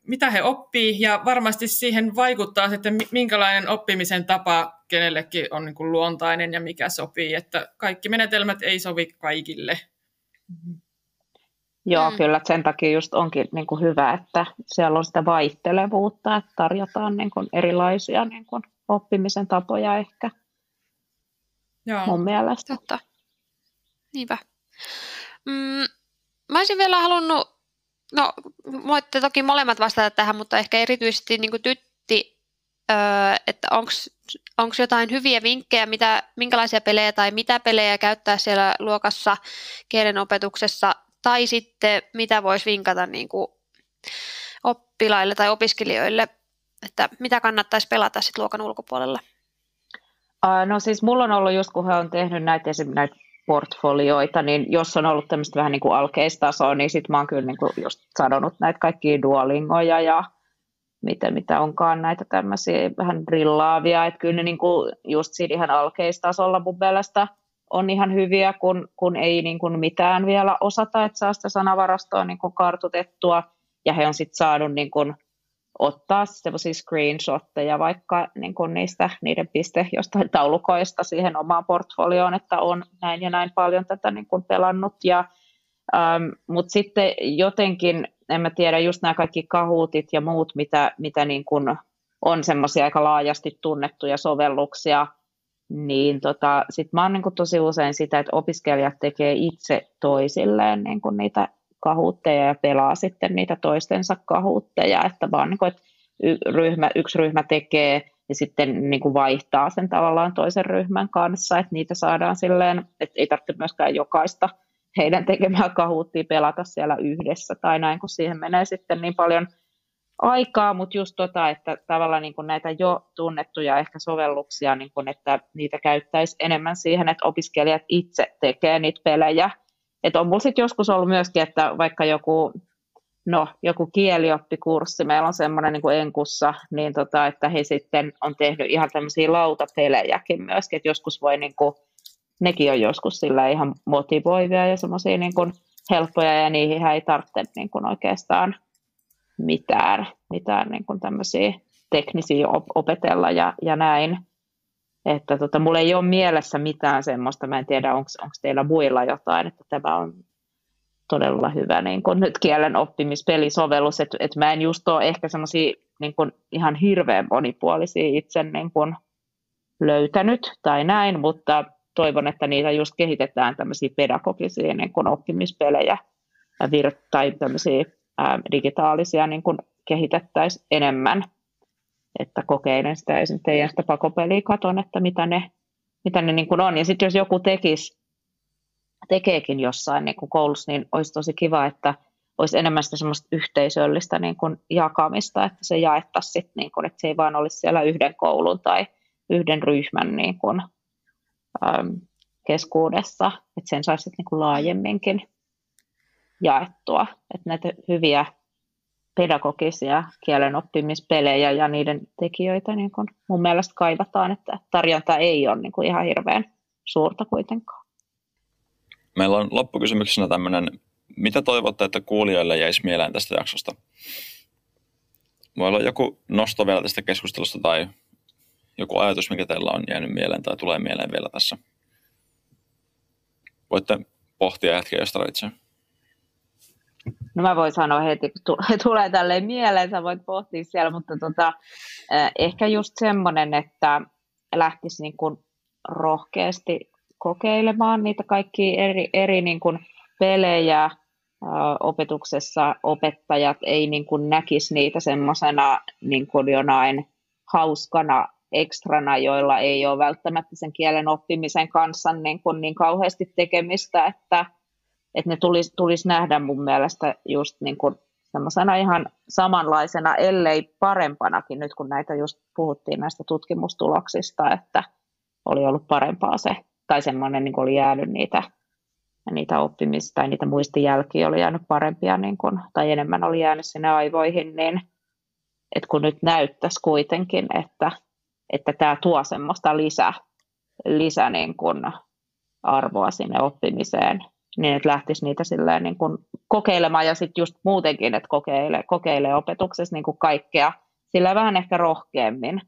mitä he oppii, ja varmasti siihen vaikuttaa sitten, minkälainen oppimisen tapa kenellekin on niin luontainen ja mikä sopii, että kaikki menetelmät ei sovi kaikille. Mm-hmm. Joo, mm. kyllä sen takia just onkin niin kuin hyvä, että siellä on sitä vaihtelevuutta, että tarjotaan niin kuin erilaisia niin kuin oppimisen tapoja ehkä Joo. mun mielestä. Totta. Niinpä. Mm, mä olisin vielä halunnut, no voitte toki molemmat vastata tähän, mutta ehkä erityisesti niin kuin tytti, öö, että onko jotain hyviä vinkkejä, mitä, minkälaisia pelejä tai mitä pelejä käyttää siellä luokassa kielenopetuksessa tai sitten mitä voisi vinkata niin kuin oppilaille tai opiskelijoille, että mitä kannattaisi pelata sitten luokan ulkopuolella? No siis mulla on ollut just, kun he on tehnyt näitä esimerkiksi näitä portfolioita, niin jos on ollut tämmöistä vähän niin kuin alkeistasoa, niin sitten mä oon kyllä niin kuin just sanonut näitä kaikkia duolingoja ja mitä, mitä onkaan näitä tämmöisiä vähän drillaavia, että kyllä ne niin kuin just siinä ihan alkeistasolla mun mielestä on ihan hyviä, kun, kun ei niin kuin mitään vielä osata, että saa sitä sanavarastoa niin kuin kartutettua, ja he on sitten saanut niin kuin ottaa sellaisia screenshotteja vaikka niin kuin niistä niiden piste jostain taulukoista siihen omaan portfolioon, että on näin ja näin paljon tätä niin kuin pelannut. Ja, ähm, Mutta sitten jotenkin, en mä tiedä, just nämä kaikki kahuutit ja muut, mitä, mitä niin kuin on semmoisia aika laajasti tunnettuja sovelluksia, niin tota, sit mä oon niin tosi usein sitä, että opiskelijat tekee itse toisilleen niin niitä kahuutteja ja pelaa sitten niitä toistensa kahuutteja, että vaan niin kuin, että ryhmä, yksi ryhmä tekee ja sitten niin kuin vaihtaa sen tavallaan toisen ryhmän kanssa, että niitä saadaan silleen, että ei tarvitse myöskään jokaista heidän tekemää kahuuttia pelata siellä yhdessä tai näin, kun siihen menee sitten niin paljon aikaa, mutta just tota, että tavallaan niin kuin näitä jo tunnettuja ehkä sovelluksia, niin kuin, että niitä käyttäisi enemmän siihen, että opiskelijat itse tekee niitä pelejä. Että on mulla sitten joskus ollut myöskin, että vaikka joku, no, joku kielioppikurssi, meillä on semmoinen niin Enkussa, niin tota, että he sitten on tehnyt ihan tämmöisiä lautapelejäkin myöskin, että joskus voi niin kuin, nekin on joskus sillä ihan motivoivia ja semmoisia niin helppoja ja niihin ei tarvitse niin kuin oikeastaan mitään, mitään niin kuin tämmöisiä teknisiä op- opetella ja, ja näin. Että tota, mulla ei ole mielessä mitään semmoista, mä en tiedä onko teillä muilla jotain, että tämä on todella hyvä niin kun nyt kielen oppimispelisovellus, että et mä en just ole ehkä semmoisia niin ihan hirveän monipuolisia itse niin kun löytänyt tai näin, mutta toivon, että niitä just kehitetään tämmöisiä pedagogisia niin kun optimispelejä tai tämmöisiä ää, digitaalisia niin kun kehitettäisiin enemmän, että kokeilen sitä esimerkiksi teidän sitä pakopeliä, katon, että mitä ne, mitä ne niin kun on. Ja sitten jos joku tekisi tekeekin jossain niin kuin koulussa, niin olisi tosi kiva, että olisi enemmän sitä semmoista yhteisöllistä niin kuin jakamista, että se jaettaisiin sitten, niin kuin, että se ei vaan olisi siellä yhden koulun tai yhden ryhmän niin kuin, äm, keskuudessa, että sen saisi niin kuin laajemminkin jaettua, että näitä hyviä pedagogisia kielen oppimispelejä ja niiden tekijöitä niin kuin mun mielestä kaivataan, että tarjonta ei ole niin kuin ihan hirveän suurta kuitenkaan. Meillä on loppukysymyksenä tämmöinen, mitä toivotte, että kuulijoille jäisi mieleen tästä jaksosta? Voi olla joku nosto vielä tästä keskustelusta tai joku ajatus, mikä teillä on jäänyt mieleen tai tulee mieleen vielä tässä. Voitte pohtia hetkeä, jos tarvitsee. No mä voin sanoa heti, kun tulee tälleen mieleen, sä voit pohtia siellä, mutta tota, ehkä just semmoinen, että lähtisi niin kuin rohkeasti kokeilemaan niitä kaikkia eri, eri niin kuin pelejä opetuksessa. Opettajat ei niin kuin näkisi niitä semmoisena niin kuin jonain hauskana ekstrana, joilla ei ole välttämättä sen kielen oppimisen kanssa niin, kuin niin kauheasti tekemistä, että, että ne tulisi, tulisi nähdä mun mielestä just niin kuin semmoisena ihan samanlaisena, ellei parempanakin, nyt kun näitä just puhuttiin näistä tutkimustuloksista, että oli ollut parempaa se tai semmoinen niin oli jäänyt niitä, niitä oppimista tai niitä muistijälkiä oli jäänyt parempia niin kuin, tai enemmän oli jäänyt sinne aivoihin, niin että kun nyt näyttäisi kuitenkin, että, että tämä tuo semmoista lisä, lisä niin kuin arvoa sinne oppimiseen, niin että lähtisi niitä silleen niin kuin kokeilemaan ja sitten just muutenkin, että kokeile, kokeile opetuksessa niin kuin kaikkea sillä vähän ehkä rohkeammin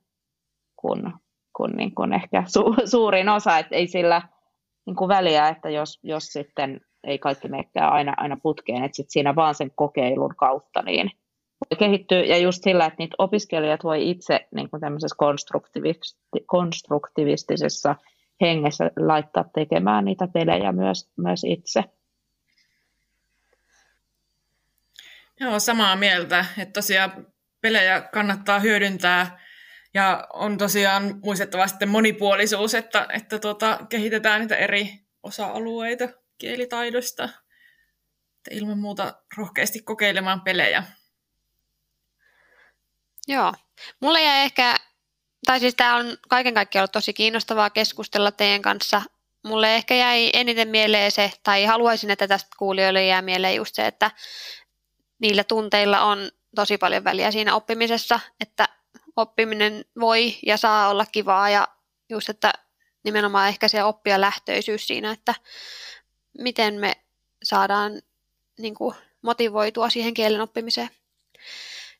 kuin kuin, niin kuin ehkä su, suurin osa, että ei sillä niin kuin väliä, että jos, jos sitten ei kaikki menekään aina, aina putkeen, että sit siinä vaan sen kokeilun kautta niin voi kehittyä, ja just sillä, että niitä opiskelijat voi itse niin kuin tämmöisessä konstruktivistisessa hengessä laittaa tekemään niitä pelejä myös, myös itse. Joo, samaa mieltä, että tosiaan pelejä kannattaa hyödyntää ja on tosiaan muistettava sitten monipuolisuus, että, että tuota, kehitetään niitä eri osa-alueita kielitaidosta. Että ilman muuta rohkeasti kokeilemaan pelejä. Joo. Mulle jäi ehkä, tai siis tämä on kaiken kaikkiaan ollut tosi kiinnostavaa keskustella teidän kanssa. Mulle ehkä jäi eniten mieleen se, tai haluaisin, että tästä kuulijoille jää mieleen just se, että niillä tunteilla on tosi paljon väliä siinä oppimisessa, että oppiminen voi ja saa olla kivaa ja just, että nimenomaan ehkä se oppia lähtöisyys siinä, että miten me saadaan niin kuin, motivoitua siihen kielen oppimiseen.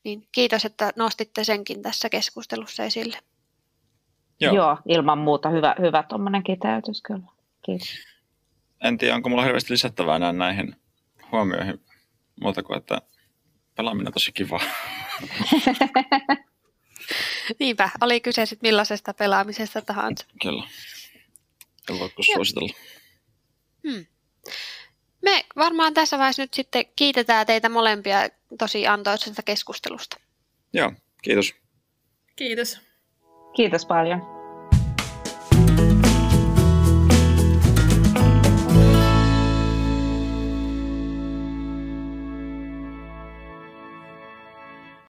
Niin kiitos, että nostitte senkin tässä keskustelussa esille. Joo, Joo ilman muuta hyvä, hyvä tuommoinen kiteytys kyllä. Kiitos. En tiedä, onko mulla hirveästi lisättävää enää näihin huomioihin, muuta kuin että pelaaminen on tosi kiva. Niinpä, oli kyse sitten millaisesta pelaamisesta tahansa. Kyllä. En voi suositella. Hmm. Me varmaan tässä vaiheessa nyt sitten kiitetään teitä molempia tosi antoisesta keskustelusta. Joo, kiitos. Kiitos. Kiitos paljon.